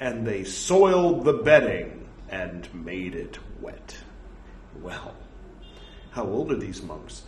and they soiled the bedding and made it wet. Well, how old are these monks?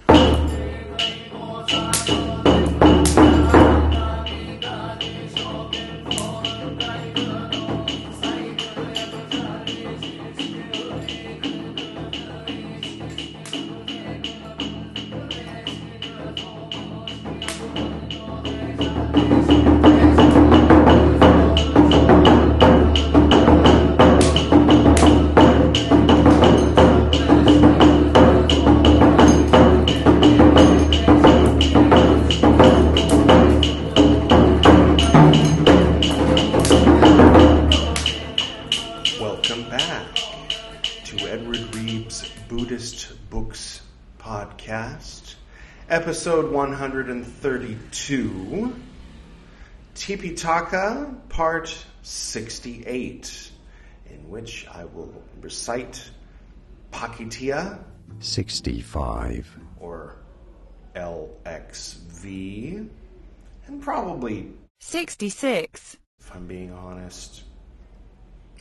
Episode 132, Tipitaka, part 68, in which I will recite Pakitiya 65. or LXV, and probably 66. if I'm being honest,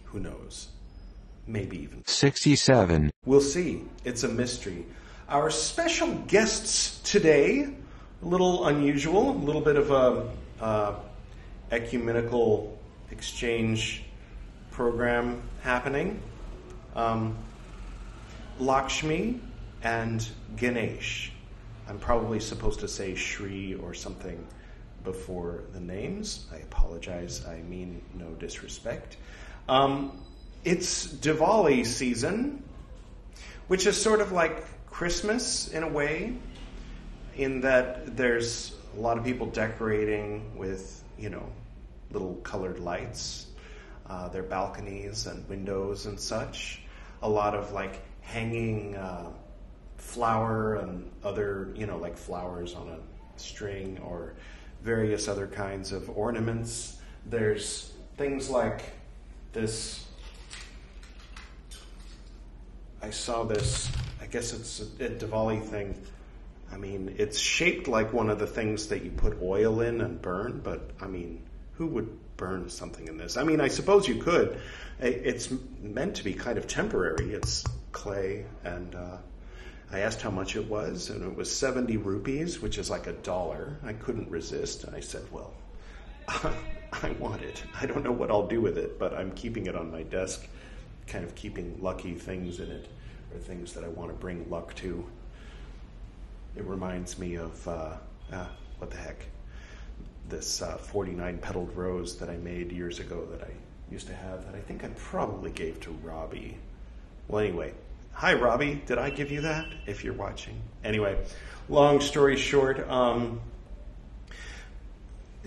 who knows? Maybe even 67. We'll see. It's a mystery. Our special guests today, a little unusual, a little bit of a uh, ecumenical exchange program happening. Um, Lakshmi and Ganesh. I'm probably supposed to say Shri or something before the names. I apologize. I mean no disrespect. Um, it's Diwali season, which is sort of like Christmas in a way, in that there's a lot of people decorating with, you know, little colored lights, uh, their balconies and windows and such. A lot of like hanging uh, flower and other, you know, like flowers on a string or various other kinds of ornaments. There's things like this I saw this. I guess it's a, a Diwali thing. I mean, it's shaped like one of the things that you put oil in and burn, but I mean, who would burn something in this? I mean, I suppose you could. It's meant to be kind of temporary. It's clay, and uh, I asked how much it was, and it was 70 rupees, which is like a dollar. I couldn't resist, and I said, well, I want it. I don't know what I'll do with it, but I'm keeping it on my desk, kind of keeping lucky things in it, or things that I want to bring luck to. It reminds me of, uh, uh, what the heck, this uh, 49 petaled rose that I made years ago that I used to have that I think I probably gave to Robbie. Well, anyway, hi Robbie, did I give you that? If you're watching. Anyway, long story short, um,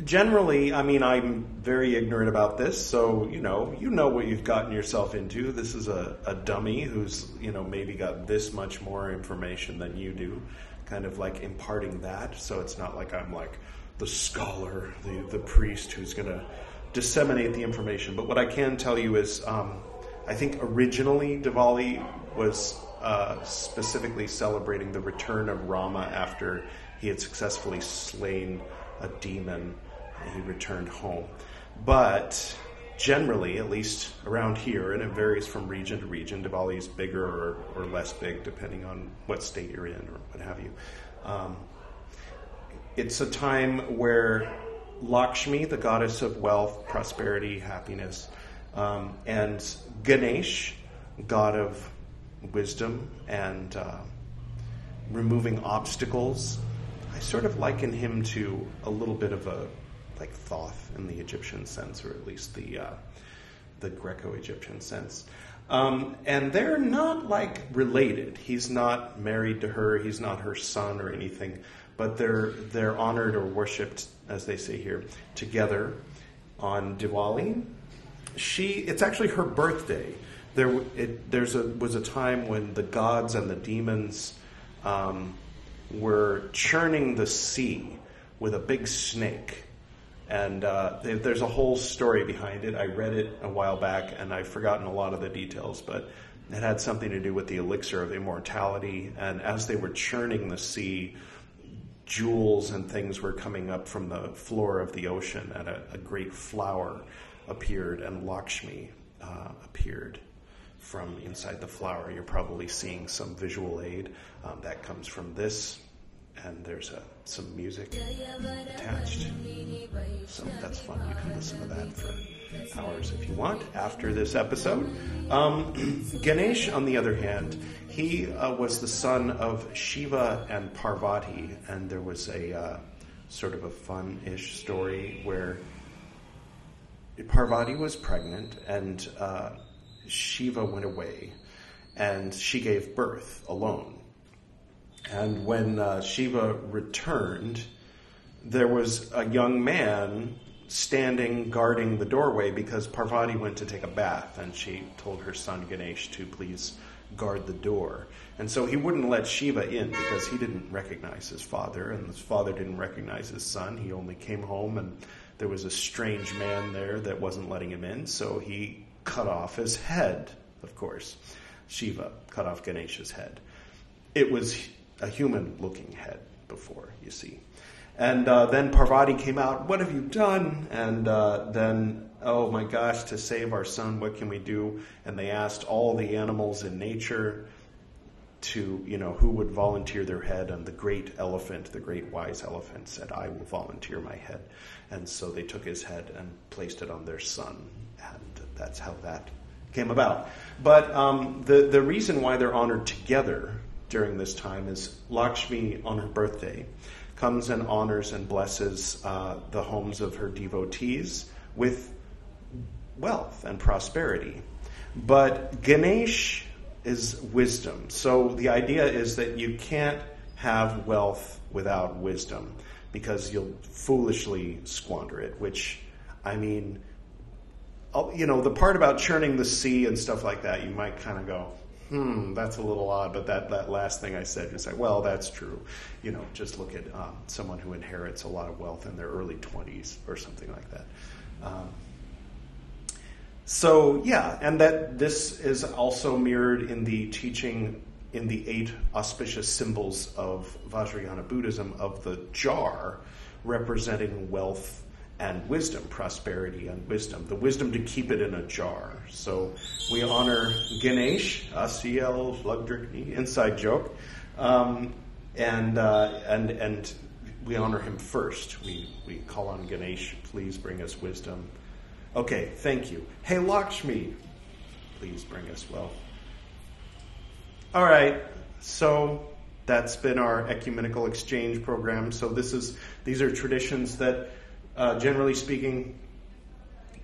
generally, I mean, I'm very ignorant about this, so you know, you know what you've gotten yourself into. This is a, a dummy who's you know maybe got this much more information than you do, kind of like imparting that. So it's not like I'm like the scholar, the the priest who's going to disseminate the information. But what I can tell you is, um, I think originally Diwali was uh, specifically celebrating the return of Rama after he had successfully slain a demon and he returned home. But generally, at least around here, and it varies from region to region, Diwali is bigger or, or less big depending on what state you're in or what have you. Um, it's a time where Lakshmi, the goddess of wealth, prosperity, happiness, um, and Ganesh, god of wisdom and uh, removing obstacles. I sort of liken him to a little bit of a like Thoth in the Egyptian sense, or at least the uh, the Greco-Egyptian sense. Um, and they're not like related. He's not married to her. He's not her son or anything. But they're they're honored or worshipped, as they say here, together on Diwali. She it's actually her birthday. There it, there's a was a time when the gods and the demons um, were churning the sea with a big snake. And uh, there's a whole story behind it. I read it a while back, and I've forgotten a lot of the details, but it had something to do with the elixir of immortality. And as they were churning the sea, jewels and things were coming up from the floor of the ocean at a, a great flower appeared and Lakshmi uh, appeared from inside the flower. You're probably seeing some visual aid um, that comes from this, and there's a, some music attached. So that's fun. You can listen to that for hours if you want after this episode. Um, Ganesh, on the other hand, he uh, was the son of Shiva and Parvati, and there was a uh, sort of a fun ish story where Parvati was pregnant and uh, Shiva went away and she gave birth alone. And when uh, Shiva returned, there was a young man standing guarding the doorway because Parvati went to take a bath and she told her son Ganesh to please guard the door. And so he wouldn't let Shiva in because he didn't recognize his father and his father didn't recognize his son. He only came home and there was a strange man there that wasn't letting him in, so he cut off his head, of course. Shiva cut off Ganesh's head. It was a human looking head before, you see. And uh, then Parvati came out, What have you done? And uh, then, oh my gosh, to save our son, what can we do? And they asked all the animals in nature to, you know, who would volunteer their head. And the great elephant, the great wise elephant, said, I will volunteer my head. And so they took his head and placed it on their son. And that's how that came about. But um, the, the reason why they're honored together during this time is Lakshmi, on her birthday, comes and honors and blesses uh, the homes of her devotees with wealth and prosperity. But Ganesh is wisdom. So the idea is that you can't have wealth without wisdom because you'll foolishly squander it, which, I mean, you know, the part about churning the sea and stuff like that, you might kind of go, hmm, that's a little odd. But that, that last thing I said, you say, well, that's true. You know, just look at um, someone who inherits a lot of wealth in their early 20s or something like that. Um, so, yeah, and that this is also mirrored in the teaching in the eight auspicious symbols of Vajrayana Buddhism of the jar representing wealth and wisdom, prosperity and wisdom. The wisdom to keep it in a jar. So we honor Ganesh, ACL Slugdrickney, inside joke, um, and uh, and and we honor him first. We we call on Ganesh, please bring us wisdom. Okay, thank you. Hey Lakshmi, please bring us wealth. All right, so that's been our ecumenical exchange program. So this is these are traditions that uh, generally speaking,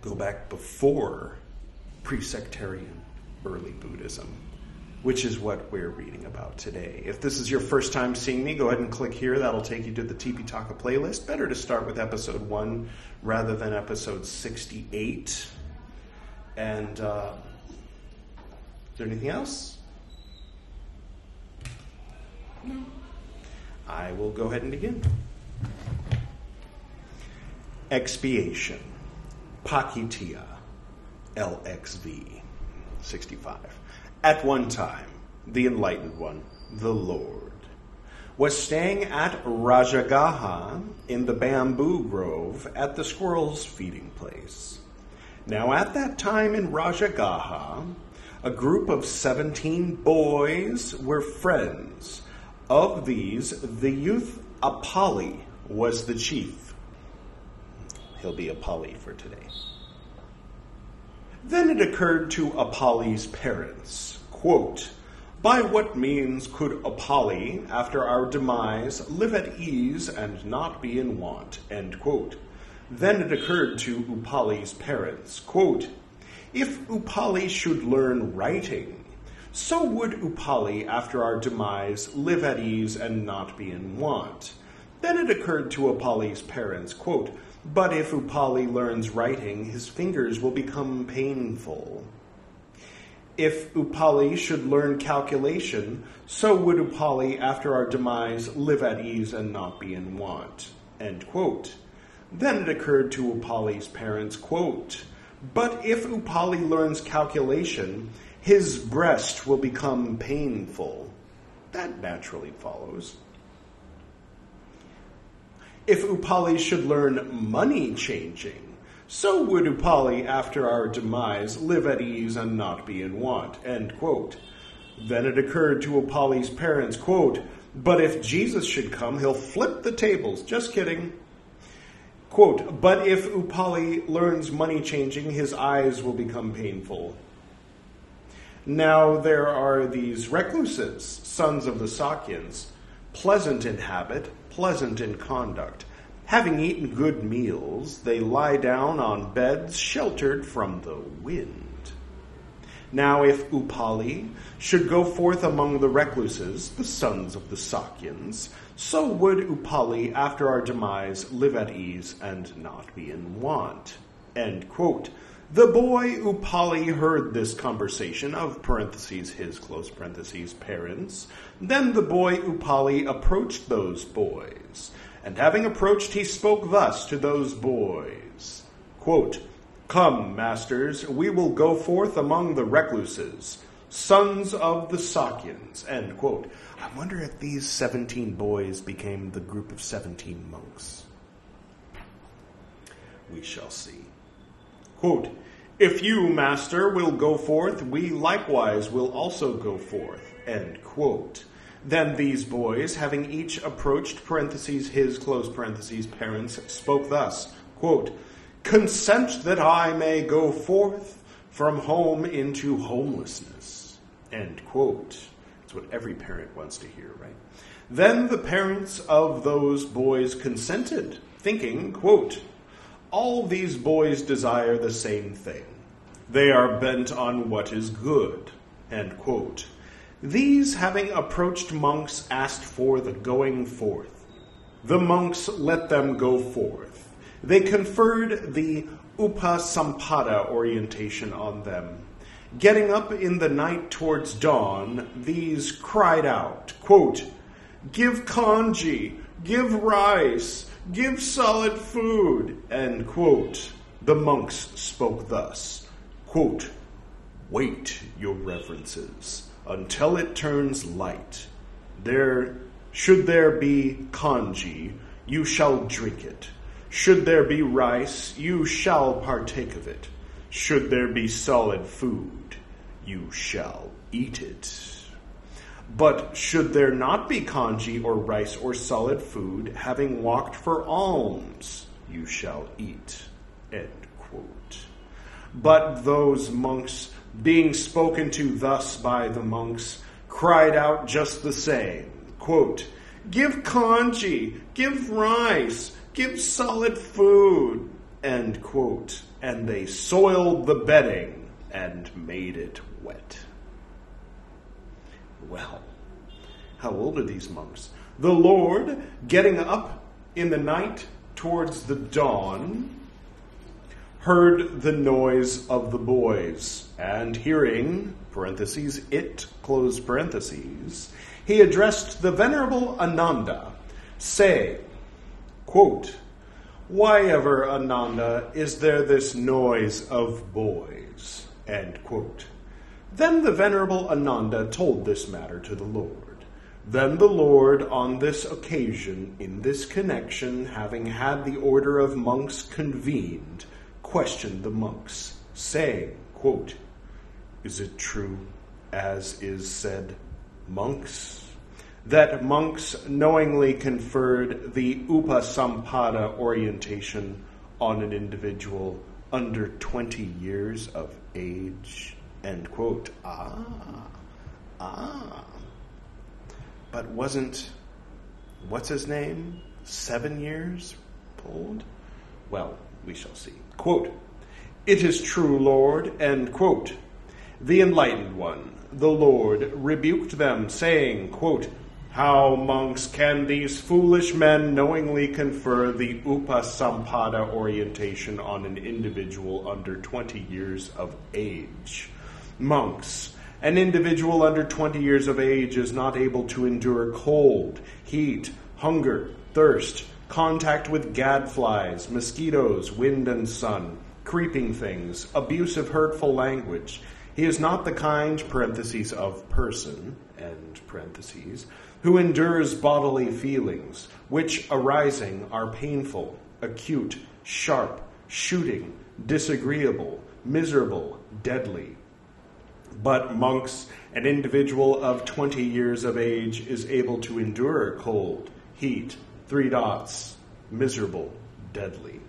go back before pre sectarian early Buddhism, which is what we're reading about today. If this is your first time seeing me, go ahead and click here. That'll take you to the Tipitaka playlist. Better to start with episode 1 rather than episode 68. And uh, is there anything else? No. I will go ahead and begin. Expiation. Pakitiya. LXV. 65. At one time, the Enlightened One, the Lord, was staying at Rajagaha in the bamboo grove at the squirrel's feeding place. Now, at that time in Rajagaha, a group of 17 boys were friends. Of these, the youth Apali was the chief he'll be Apali for today. Then it occurred to Apali's parents, quote, by what means could Apali, after our demise, live at ease and not be in want? End quote. Then it occurred to Upali's parents, quote, if Upali should learn writing, so would Upali, after our demise, live at ease and not be in want. Then it occurred to Upali's parents, quote, but if Upali learns writing, his fingers will become painful. If Upali should learn calculation, so would Upali, after our demise, live at ease and not be in want. Then it occurred to Upali's parents, quote, But if Upali learns calculation, his breast will become painful. That naturally follows. If Upali should learn money changing, so would Upali after our demise live at ease and not be in want. Then it occurred to Upali's parents, quote, but if Jesus should come, he'll flip the tables. Just kidding. Quote, but if Upali learns money changing, his eyes will become painful. Now there are these recluses, sons of the Sakyans, pleasant in habit, pleasant in conduct. Having eaten good meals, they lie down on beds sheltered from the wind. Now, if Upali should go forth among the recluses, the sons of the Sakyans, so would Upali, after our demise, live at ease and not be in want. The boy Upali heard this conversation of parentheses his close parentheses parents. Then the boy Upali approached those boys, and having approached, he spoke thus to those boys. Quote, Come, masters, we will go forth among the recluses, sons of the Sakyans. End quote. I wonder if these 17 boys became the group of 17 monks. We shall see. Quote, If you, master, will go forth, we likewise will also go forth. End quote. Then these boys, having each approached parentheses his close parentheses parents, spoke thus, quote, Consent that I may go forth from home into homelessness. End quote. That's what every parent wants to hear, right? Then the parents of those boys consented, thinking, quote, all these boys desire the same thing. They are bent on what is good. These, having approached monks, asked for the going forth. The monks let them go forth. They conferred the upasampada orientation on them. Getting up in the night towards dawn, these cried out, quote, Give congee, give rice, give solid food, end quote. The monks spoke thus, quote, Wait, your reverences, until it turns light. There, should there be congee, you shall drink it. Should there be rice, you shall partake of it. Should there be solid food, you shall eat it. But should there not be congee or rice or solid food, having walked for alms, you shall eat. End quote. But those monks, being spoken to thus by the monks, cried out just the same. Quote, Give congee, give rice, give solid food. End quote. And they soiled the bedding and made it wet. Well, how old are these monks? The Lord, getting up in the night towards the dawn, heard the noise of the boys, and hearing, parentheses, it, close parentheses, he addressed the Venerable Ananda, saying, quote, Why ever, Ananda, is there this noise of boys? End quote. Then the Venerable Ananda told this matter to the Lord. Then the Lord, on this occasion, in this connection, having had the order of monks convened, questioned the monks, saying, quote, Is it true, as is said, monks? That monks knowingly conferred the upasampada orientation on an individual under 20 years of age? End quote. Ah, ah. But wasn't, what's his name, seven years old? Well, we shall see. Quote, It is true, Lord, end quote. The enlightened one, the Lord, rebuked them, saying, quote, How, monks, can these foolish men knowingly confer the upasampada orientation on an individual under 20 years of age? Monks, an individual under 20 years of age is not able to endure cold, heat, hunger, thirst, contact with gadflies, mosquitoes, wind and sun, creeping things, abusive, hurtful language. He is not the kind, parentheses, of person, end parentheses, who endures bodily feelings, which arising are painful, acute, sharp, shooting, disagreeable, miserable, deadly. But monks, an individual of 20 years of age is able to endure cold, heat, three dots, miserable, deadly.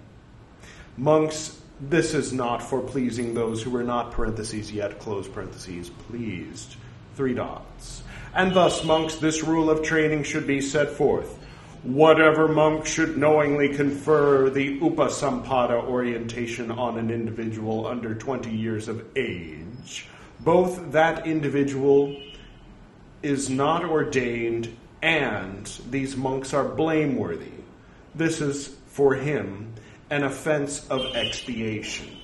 Monks, this is not for pleasing those who are not parentheses yet, close parentheses, pleased, three dots. And thus, monks, this rule of training should be set forth. Whatever monk should knowingly confer the upasampada orientation on an individual under 20 years of age, both that individual is not ordained and these monks are blameworthy. This is for him an offense of expiation.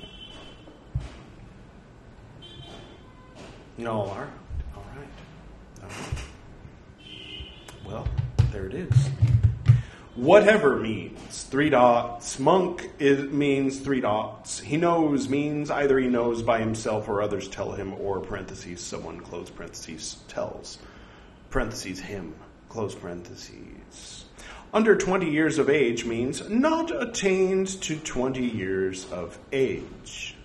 No, all right. All right. All right. Well, there it is. Whatever means three dots. Monk is, means three dots. He knows means either he knows by himself or others tell him, or parentheses, someone close parentheses tells. Parentheses, him, close parentheses. Under 20 years of age means not attained to 20 years of age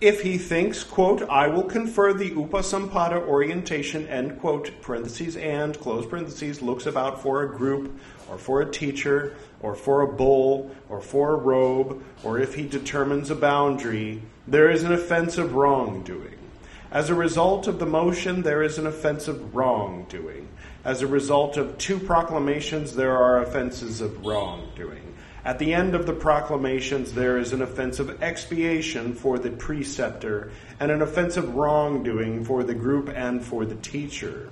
if he thinks, quote, I will confer the upasampada orientation, end quote, parentheses and, close parentheses, looks about for a group or for a teacher or for a bull or for a robe, or if he determines a boundary, there is an offense of wrongdoing. As a result of the motion, there is an offense of wrongdoing. As a result of two proclamations, there are offenses of wrongdoing. At the end of the proclamations, there is an offense of expiation for the preceptor and an offense of wrongdoing for the group and for the teacher.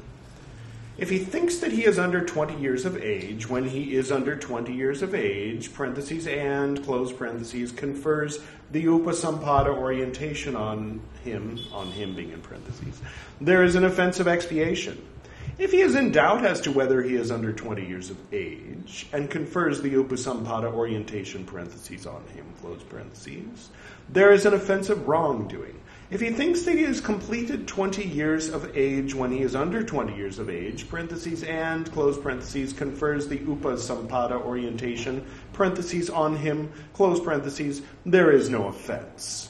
If he thinks that he is under 20 years of age, when he is under 20 years of age, parentheses and, close parentheses, confers the upasampada orientation on him, on him being in parentheses, there is an offense of expiation. If he is in doubt as to whether he is under 20 years of age and confers the upasampada orientation parentheses on him, close parentheses, there is an offense of wrongdoing. If he thinks that he has completed 20 years of age when he is under 20 years of age, parentheses and, close parentheses, confers the upasampada orientation, parentheses on him, close parentheses, there is no offense.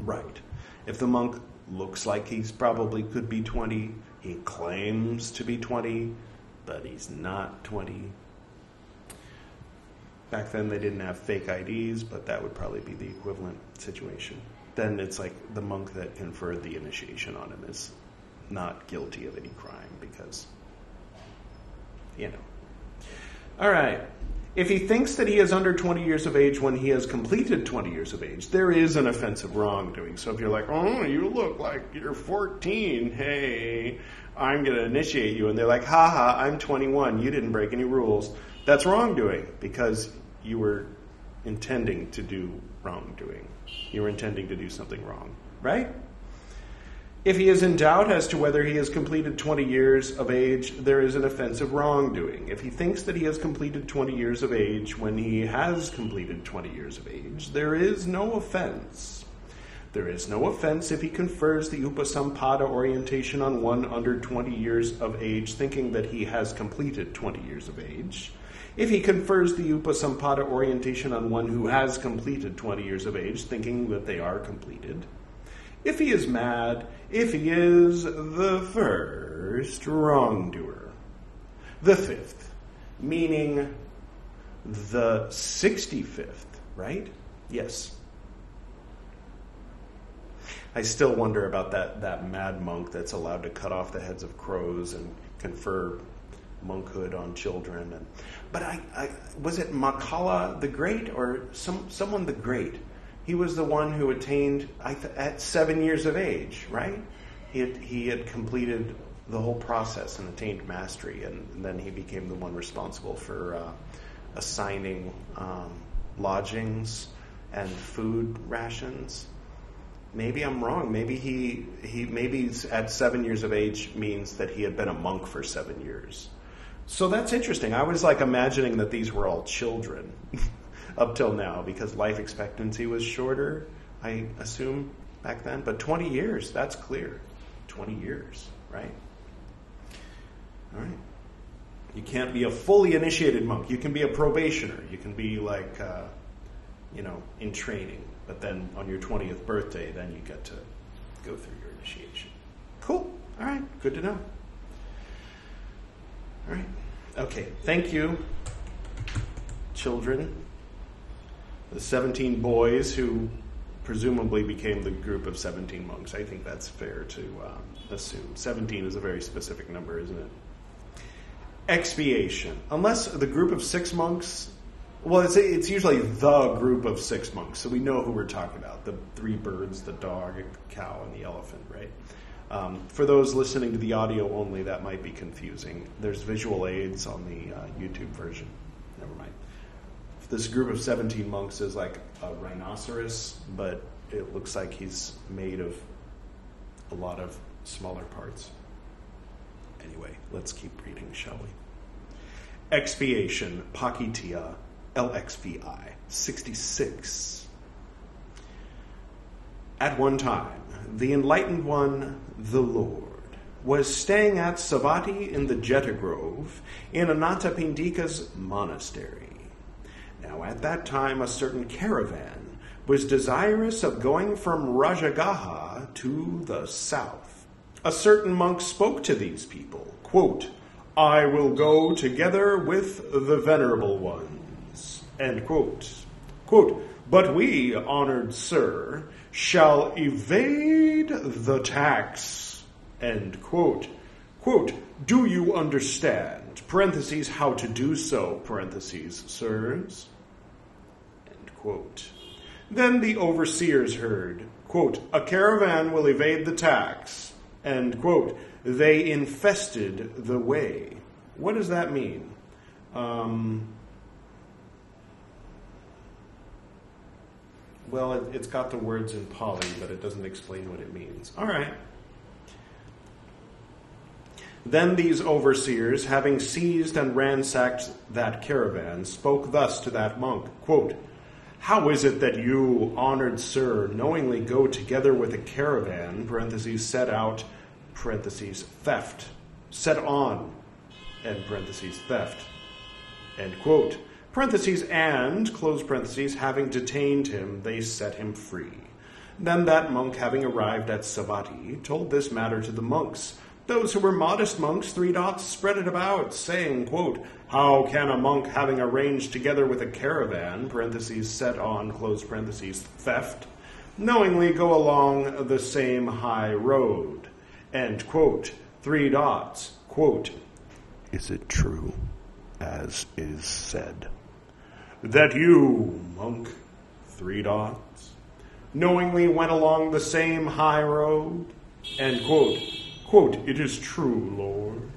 Right. If the monk looks like he's probably could be 20, he claims to be 20, but he's not 20. Back then, they didn't have fake IDs, but that would probably be the equivalent situation. Then it's like the monk that conferred the initiation on him is not guilty of any crime because, you know. All right. If he thinks that he is under 20 years of age when he has completed 20 years of age, there is an offense of wrongdoing. So if you're like, oh, you look like you're 14, hey, I'm going to initiate you. And they're like, haha, I'm 21, you didn't break any rules. That's wrongdoing because you were intending to do wrongdoing. You were intending to do something wrong, right? If he is in doubt as to whether he has completed 20 years of age, there is an offense of wrongdoing. If he thinks that he has completed 20 years of age when he has completed 20 years of age, there is no offense. There is no offense if he confers the upasampada orientation on one under 20 years of age, thinking that he has completed 20 years of age. If he confers the upasampada orientation on one who has completed 20 years of age, thinking that they are completed if he is mad, if he is the first wrongdoer. The fifth, meaning the 65th, right? Yes. I still wonder about that, that mad monk that's allowed to cut off the heads of crows and confer monkhood on children. And, but I, I was it Makala the Great or some someone the Great he was the one who attained at seven years of age, right? He had, he had completed the whole process and attained mastery, and, and then he became the one responsible for uh, assigning um, lodgings and food rations. Maybe I'm wrong. Maybe he, he maybe at seven years of age means that he had been a monk for seven years. So that's interesting. I was like imagining that these were all children. up till now because life expectancy was shorter, I assume, back then. But 20 years, that's clear. 20 years, right? All right. You can't be a fully initiated monk. You can be a probationer. You can be like, uh, you know, in training. But then on your 20th birthday, then you get to go through your initiation. Cool. All right. Good to know. All right. Okay. Thank you, children. The 17 boys who presumably became the group of 17 monks. I think that's fair to um, assume. 17 is a very specific number, isn't it? Expiation. Unless the group of six monks, well, it's, it's usually the group of six monks, so we know who we're talking about the three birds, the dog, a cow, and the elephant, right? Um, for those listening to the audio only, that might be confusing. There's visual aids on the uh, YouTube version. Never mind. This group of 17 monks is like a rhinoceros, but it looks like he's made of a lot of smaller parts. Anyway, let's keep reading, shall we? Expiation, Pakitia, LXVI, 66. At one time, the enlightened one, the Lord, was staying at Savatthi in the Jeta Grove in Anathapindika's monastery. Now, at that time, a certain caravan was desirous of going from Rajagaha to the south. A certain monk spoke to these people, quote, I will go together with the venerable ones, end quote. Quote, but we, honored sir, shall evade the tax, end quote. Quote, do you understand, parentheses, how to do so, parentheses, sirs? End quote. Then the overseers heard, quote, a caravan will evade the tax, end quote. They infested the way. What does that mean? Um, well, it, it's got the words in Pali, but it doesn't explain what it means. All right. Then these overseers, having seized and ransacked that caravan, spoke thus to that monk quote, How is it that you, honored sir, knowingly go together with a caravan, parentheses, set out, parentheses, theft, set on, end parentheses, theft, end quote. Parentheses, and, close parentheses, having detained him, they set him free. Then that monk, having arrived at Savatthi, told this matter to the monks. Those who were modest monks, three dots, spread it about, saying, quote, How can a monk having arranged together with a caravan, parentheses, set on, close parentheses, theft, knowingly go along the same high road? End quote. Three dots, quote, Is it true, as is said? That you, monk, three dots, knowingly went along the same high road? End quote. Quote, it is true, Lord.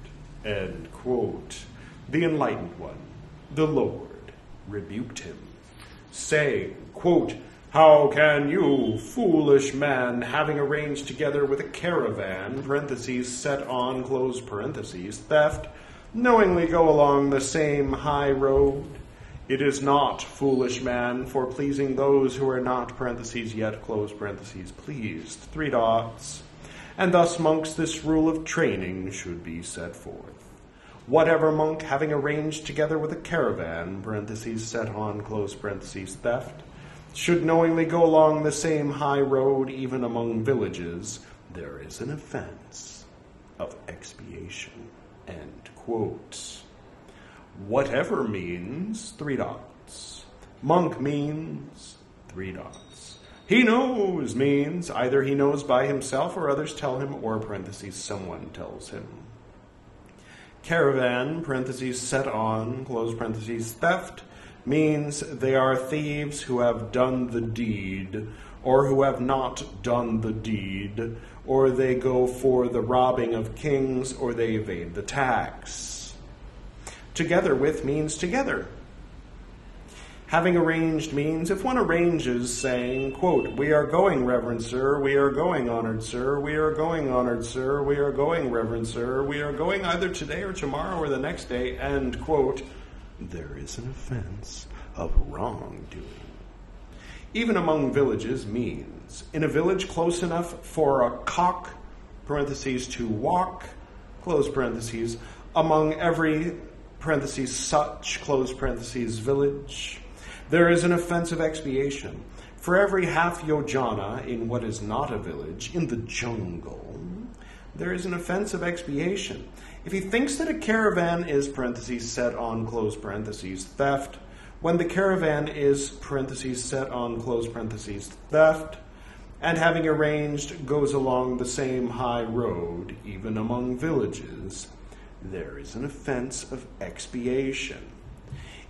End quote. The enlightened one, the Lord, rebuked him, saying, quote, How can you, foolish man, having arranged together with a caravan, parentheses, set on, close parentheses, theft, knowingly go along the same high road? It is not, foolish man, for pleasing those who are not, parentheses, yet, close parentheses, pleased, three dots. And thus, monks, this rule of training should be set forth. Whatever monk, having arranged together with a caravan, parentheses, set on, close parentheses, theft, should knowingly go along the same high road, even among villages, there is an offense of expiation. End quote. Whatever means three dots. Monk means three dots. He knows means either he knows by himself or others tell him, or parentheses, someone tells him. Caravan, parentheses, set on, close parentheses, theft means they are thieves who have done the deed, or who have not done the deed, or they go for the robbing of kings, or they evade the tax. Together with means together. Having arranged means if one arranges saying, quote, We are going, Reverend Sir, we are going, honored Sir, we are going, honored Sir, we are going, Reverend Sir, we are going either today or tomorrow or the next day, end quote, there is an offense of wrongdoing. Even among villages means in a village close enough for a cock, parentheses, to walk, close parentheses, among every parentheses such, close parentheses, village, There is an offense of expiation. For every half yojana in what is not a village, in the jungle, there is an offense of expiation. If he thinks that a caravan is parentheses set on close parentheses theft, when the caravan is parentheses set on close parentheses theft, and having arranged goes along the same high road, even among villages, there is an offense of expiation.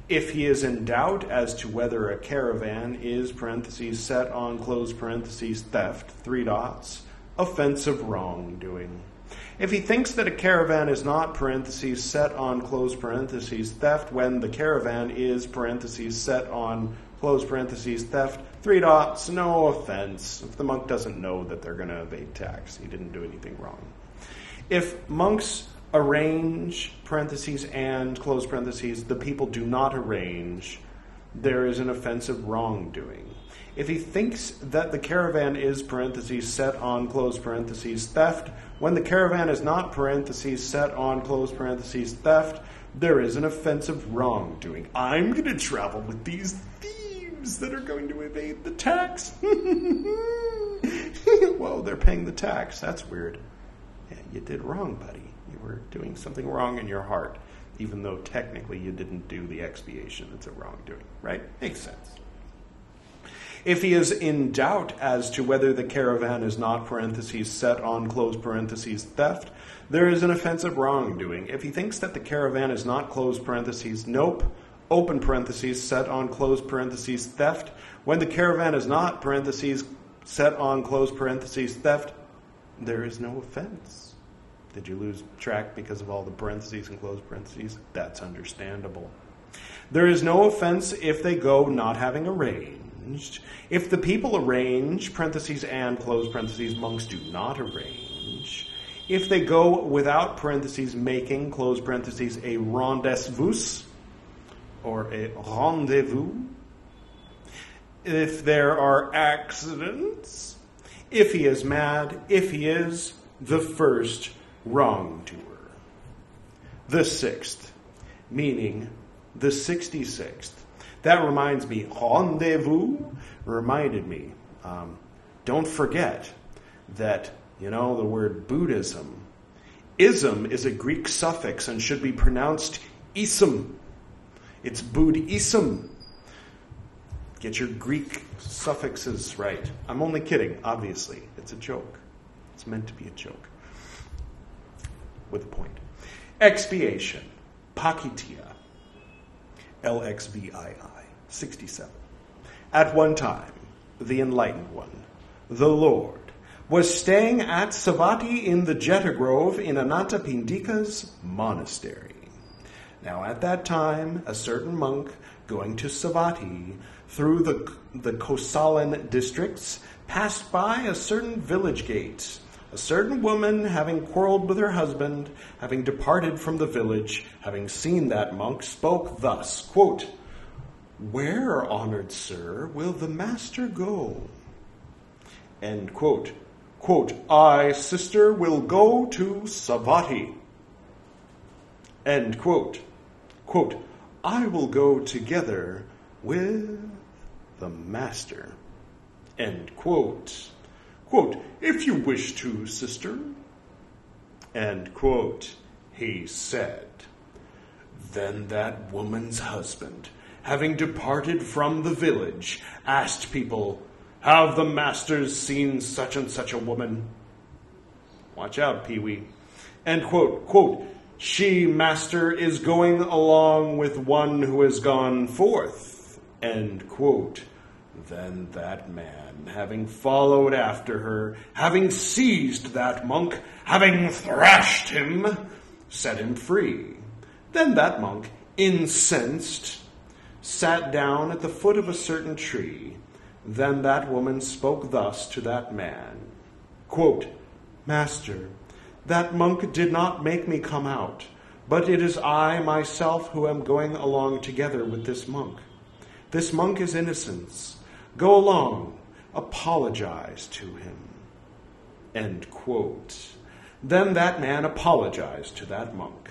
If he is in doubt as to whether a caravan is parentheses set on close parentheses theft, three dots, offense of wrongdoing. If he thinks that a caravan is not parentheses set on close parentheses theft when the caravan is parentheses set on close parentheses theft, three dots, no offense. If the monk doesn't know that they're going to evade tax, he didn't do anything wrong. If monks arrange parentheses and close parentheses, the people do not arrange, there is an offense of wrongdoing. If he thinks that the caravan is parentheses set on close parentheses theft, when the caravan is not parentheses set on close parentheses theft, there is an offense of wrongdoing. I'm going to travel with these thieves that are going to evade the tax. whoa they're paying the tax. That's weird. Yeah, you did wrong, buddy. You were doing something wrong in your heart, even though technically you didn't do the expiation. It's a wrongdoing, right? Makes sense. If he is in doubt as to whether the caravan is not parentheses set on close parentheses theft, there is an offense of wrongdoing. If he thinks that the caravan is not close parentheses nope, open parentheses set on close parentheses theft, when the caravan is not parentheses set on close parentheses theft, there is no offense. Did you lose track because of all the parentheses and close parentheses? That's understandable. There is no offense if they go not having arranged. If the people arrange, parentheses and close parentheses, monks do not arrange. If they go without parentheses, making, close parentheses, a rendezvous or a rendezvous. If there are accidents, if he is mad, if he is the first wrongdoer. The sixth, meaning the 66th. That reminds me, rendezvous reminded me. Um, don't forget that, you know, the word Buddhism. Ism is a Greek suffix and should be pronounced ism. It's Buddhism. Get your Greek suffixes right. I'm only kidding, obviously. It's a joke. It's meant to be a joke. With a point. Expiation. Pakitia. L X V I I, 67. At one time, the Enlightened One, the Lord, was staying at Savatthi in the Jeta Grove in Anathapindika's monastery. Now, at that time, a certain monk going to Savatthi through the, the Kosalan districts passed by a certain village gate a certain woman, having quarreled with her husband, having departed from the village, having seen that monk, spoke thus quote, Where, honored sir, will the master go? End quote. Quote, I, sister, will go to Savatthi. End quote. Quote, I will go together with the master. End quote. Quote, if you wish to, sister. And quote, he said. Then that woman's husband, having departed from the village, asked people, Have the masters seen such and such a woman? Watch out, Pee Wee. And quote, quote, She, master, is going along with one who has gone forth. End quote. Then that man, having followed after her, having seized that monk, having thrashed him, set him free. Then that monk, incensed, sat down at the foot of a certain tree. Then that woman spoke thus to that man quote, Master, that monk did not make me come out, but it is I myself who am going along together with this monk. This monk is innocent Go along, apologize to him. End quote. Then that man apologized to that monk.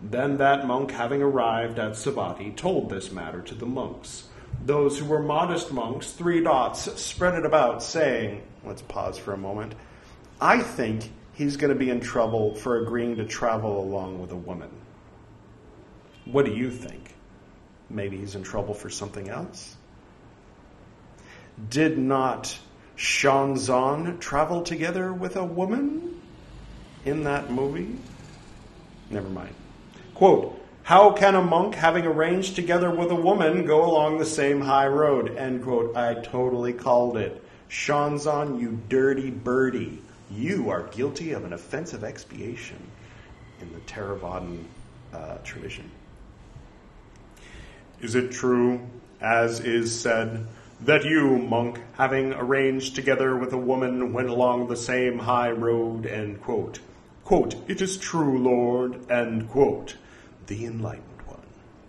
Then that monk, having arrived at Savatthi, told this matter to the monks. those who were modest monks, three dots, spread it about, saying, let's pause for a moment, I think he's going to be in trouble for agreeing to travel along with a woman. What do you think? Maybe he's in trouble for something else? Did not Xuanzang travel together with a woman in that movie? Never mind. Quote, how can a monk having arranged together with a woman go along the same high road? End quote. I totally called it. Xuanzang, you dirty birdie. You are guilty of an offensive expiation in the Theravadan uh, tradition. Is it true, as is said, that you, monk, having arranged together with a woman, went along the same high road? End quote. Quote, it is true, Lord, end quote. The enlightened one,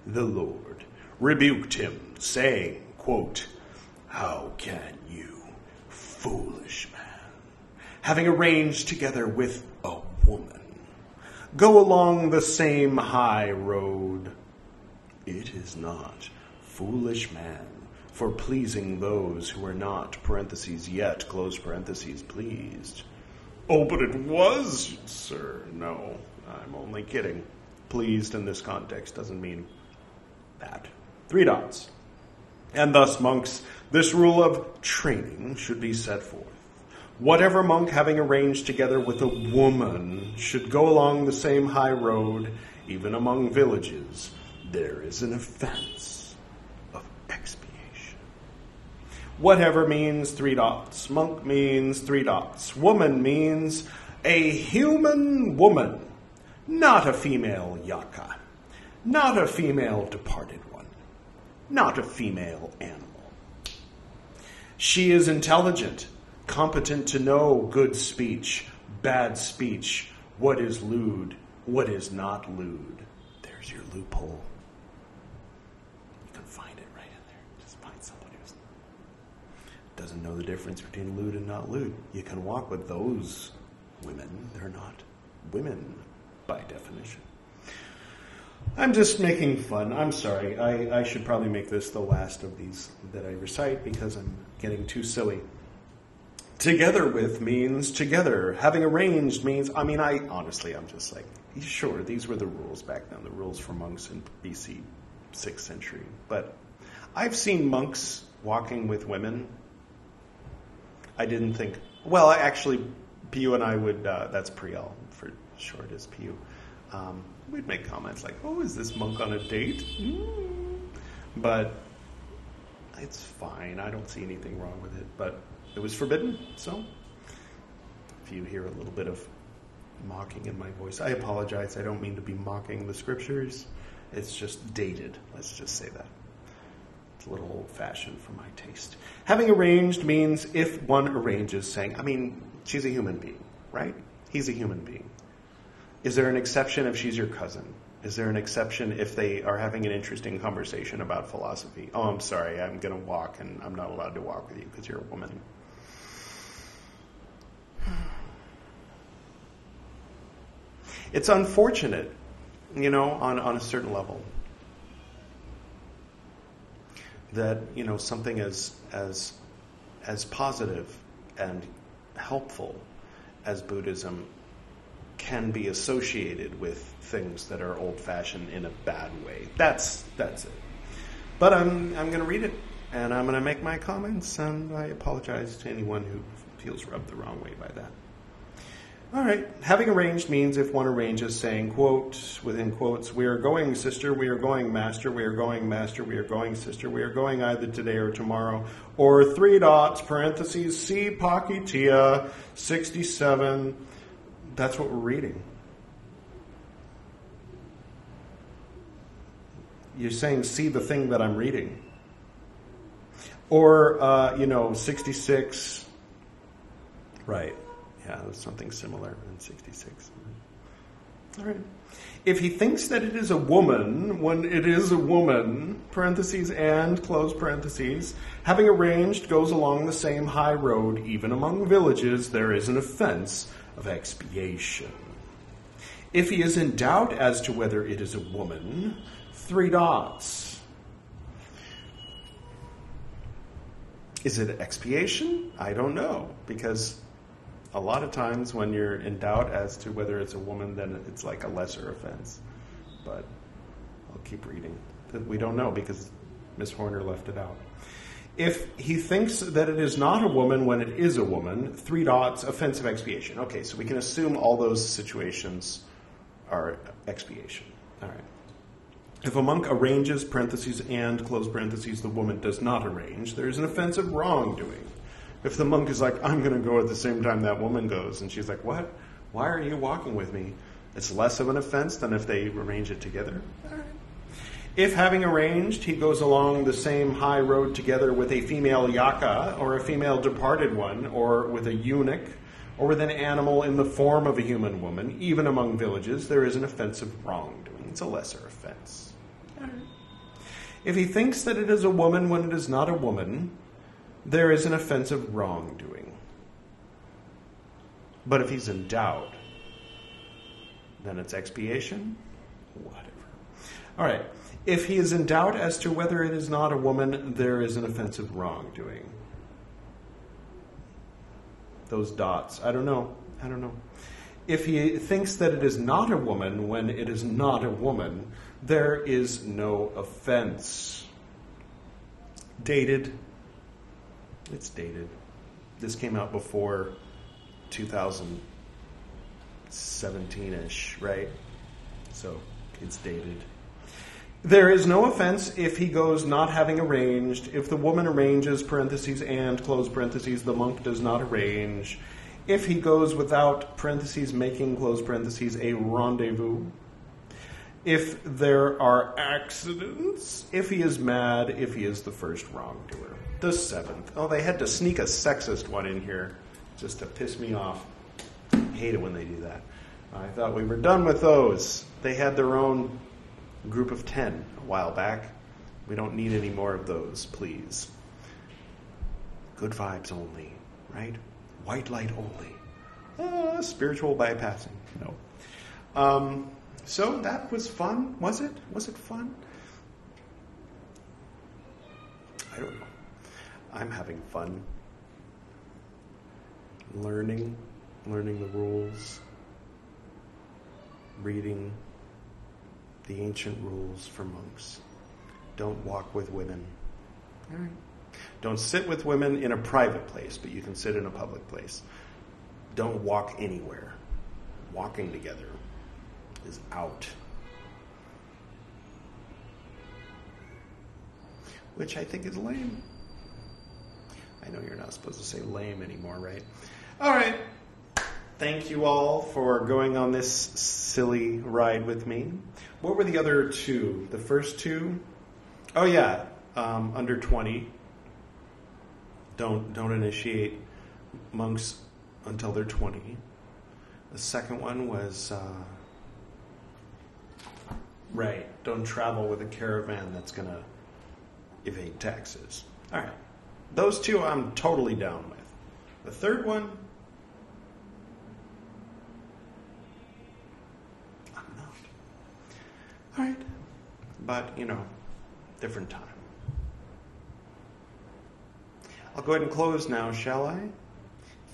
the Lord, rebuked him, saying, quote, How can you, foolish man, having arranged together with a woman, go along the same high road? It is not, foolish man, for pleasing those who are not, parentheses, yet, close parentheses, pleased. Oh, but it was, sir. No, I'm only kidding. Pleased in this context doesn't mean that. Three dots. And thus, monks, this rule of training should be set forth. Whatever monk having arranged together with a woman should go along the same high road, even among villages, there is an offense of expiation. Whatever means three dots. Monk means three dots. Woman means a human woman, not a female yakkha, not a female departed one, not a female animal. She is intelligent, competent to know good speech, bad speech, what is lewd, what is not lewd. There's your loophole. You can find it right in there. Just find somebody who's doesn't know the difference between lewd and not lewd. You can walk with those women. They're not women by definition. I'm just making fun. I'm sorry. I, I should probably make this the last of these that I recite because I'm getting too silly. Together with means together. Having arranged means, I mean, I honestly, I'm just like, sure, these were the rules back then, the rules for monks in BC 6th century. But I've seen monks walking with women. I didn't think, well, actually, Piyu and I would, uh, that's Priel for short as Piyu. Um, we'd make comments like, oh, is this monk on a date? Mm. But it's fine. I don't see anything wrong with it. But it was forbidden, so if you hear a little bit of mocking in my voice, I apologize. I don't mean to be mocking the scriptures. It's just dated. Let's just say that. It's a little old fashioned for my taste. Having arranged means if one arranges, saying, I mean, she's a human being, right? He's a human being. Is there an exception if she's your cousin? Is there an exception if they are having an interesting conversation about philosophy? Oh, I'm sorry, I'm going to walk and I'm not allowed to walk with you because you're a woman. It's unfortunate, you know, on, on a certain level that, you know, something as, as, as positive and helpful as Buddhism can be associated with things that are old fashioned in a bad way. That's that's it. But I'm I'm going to read it and I'm going to make my comments and I apologize to anyone who feels rubbed the wrong way by that. All right, having arranged means if one arranges saying quote within quotes we are going sister, we are going master, we are going master, we are going sister, we are going either today or tomorrow or three dots parentheses C Pācittiya 67 that's what we're reading. You're saying, see the thing that I'm reading. Or, uh, you know, 66. Right. Yeah, there's something similar in 66. All right. If he thinks that it is a woman, when it is a woman, parentheses and close parentheses, having arranged goes along the same high road, even among villages, there is an offense of expiation. If he is in doubt as to whether it is a woman, three dots. Is it expiation? I don't know because a lot of times when you're in doubt as to whether it's a woman, then it's like a lesser offense. But I'll keep reading. We don't know because Miss Horner left it out. If he thinks that it is not a woman when it is a woman, three dots, offensive expiation. Okay, so we can assume all those situations are expiation. All right. If a monk arranges parentheses and close parentheses, the woman does not arrange, there is an offensive wrongdoing. If the monk is like, I'm going to go at the same time that woman goes, and she's like, What? Why are you walking with me? It's less of an offense than if they arrange it together. If having arranged, he goes along the same high road together with a female yakkha, or a female departed one, or with a eunuch, or with an animal in the form of a human woman, even among villages, there is an offensive wrongdoing. It's a lesser offense. If he thinks that it is a woman when it is not a woman, there is an offensive wrongdoing. But if he's in doubt, then it's expiation? Whatever. All right. If he is in doubt as to whether it is not a woman, there is an offensive wrongdoing. Those dots. I don't know. I don't know. If he thinks that it is not a woman when it is not a woman, there is no offense. Dated. It's dated. This came out before 2017 ish, right? So it's dated. There is no offense if he goes not having arranged. If the woman arranges, parentheses, and, close parentheses, the monk does not arrange. If he goes without, parentheses, making, close parentheses, a rendezvous. If there are accidents. If he is mad. If he is the first wrongdoer. The seventh. Oh, they had to sneak a sexist one in here just to piss me off. I hate it when they do that. I thought we were done with those. They had their own group of 10 a while back. We don't need any more of those, please. Good vibes only, right? White light only. Uh, spiritual bypassing. No. Um, so that was fun, was it? Was it fun? I don't know. I'm having fun. Learning, learning the rules, reading, the ancient rules for monks. Don't walk with women. All right. Don't sit with women in a private place, but you can sit in a public place. Don't walk anywhere. Walking together is out. Which I think is lame. I know you're not supposed to say lame anymore, right? All right. Thank you all for going on this silly ride with me. What were the other two? The first two? Oh yeah, um, under twenty. Don't don't initiate monks until they're twenty. The second one was uh, right. Don't travel with a caravan that's gonna evade taxes. All right, those two I'm totally down with. The third one I'm not. All right. But, you know, different time. I'll go ahead and close now, shall I?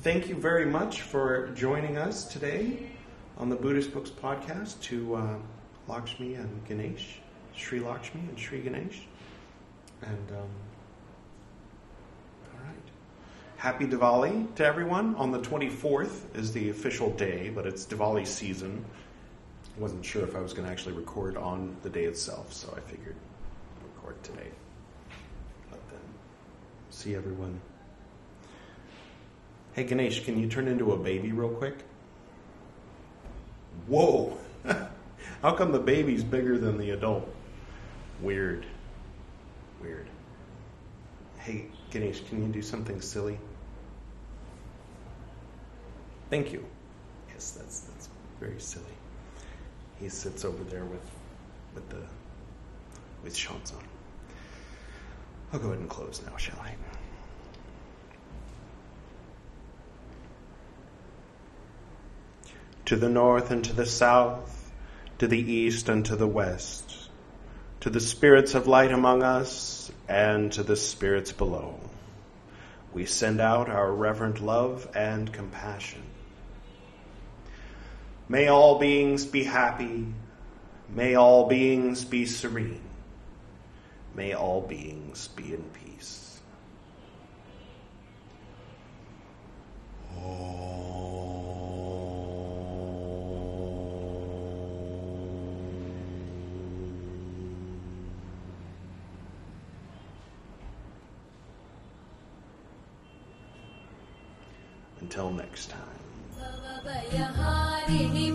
Thank you very much for joining us today on the Buddhist Books podcast to uh, Lakshmi and Ganesh, Sri Lakshmi and Sri Ganesh. And, um. Happy Diwali to everyone. On the 24th is the official day, but it's Diwali season I wasn't sure if I was going to actually record on the day itself, so I figured record today. But then, see everyone. Hey Ganesh, can you turn into a baby real quick? Whoa! How come the baby's bigger than the adult? Weird. Weird. Hey Ganesh, can you do something silly? Thank you. Yes, that's that's very silly he sits over there with with the with Sean's on. I'll go ahead and close now, shall I? To the north and to the south, to the east and to the west, to the spirits of light among us and to the spirits below. we send out our reverent love and compassion. May all beings be happy. May all beings be serene. May all beings be in peace. Until next time. هذه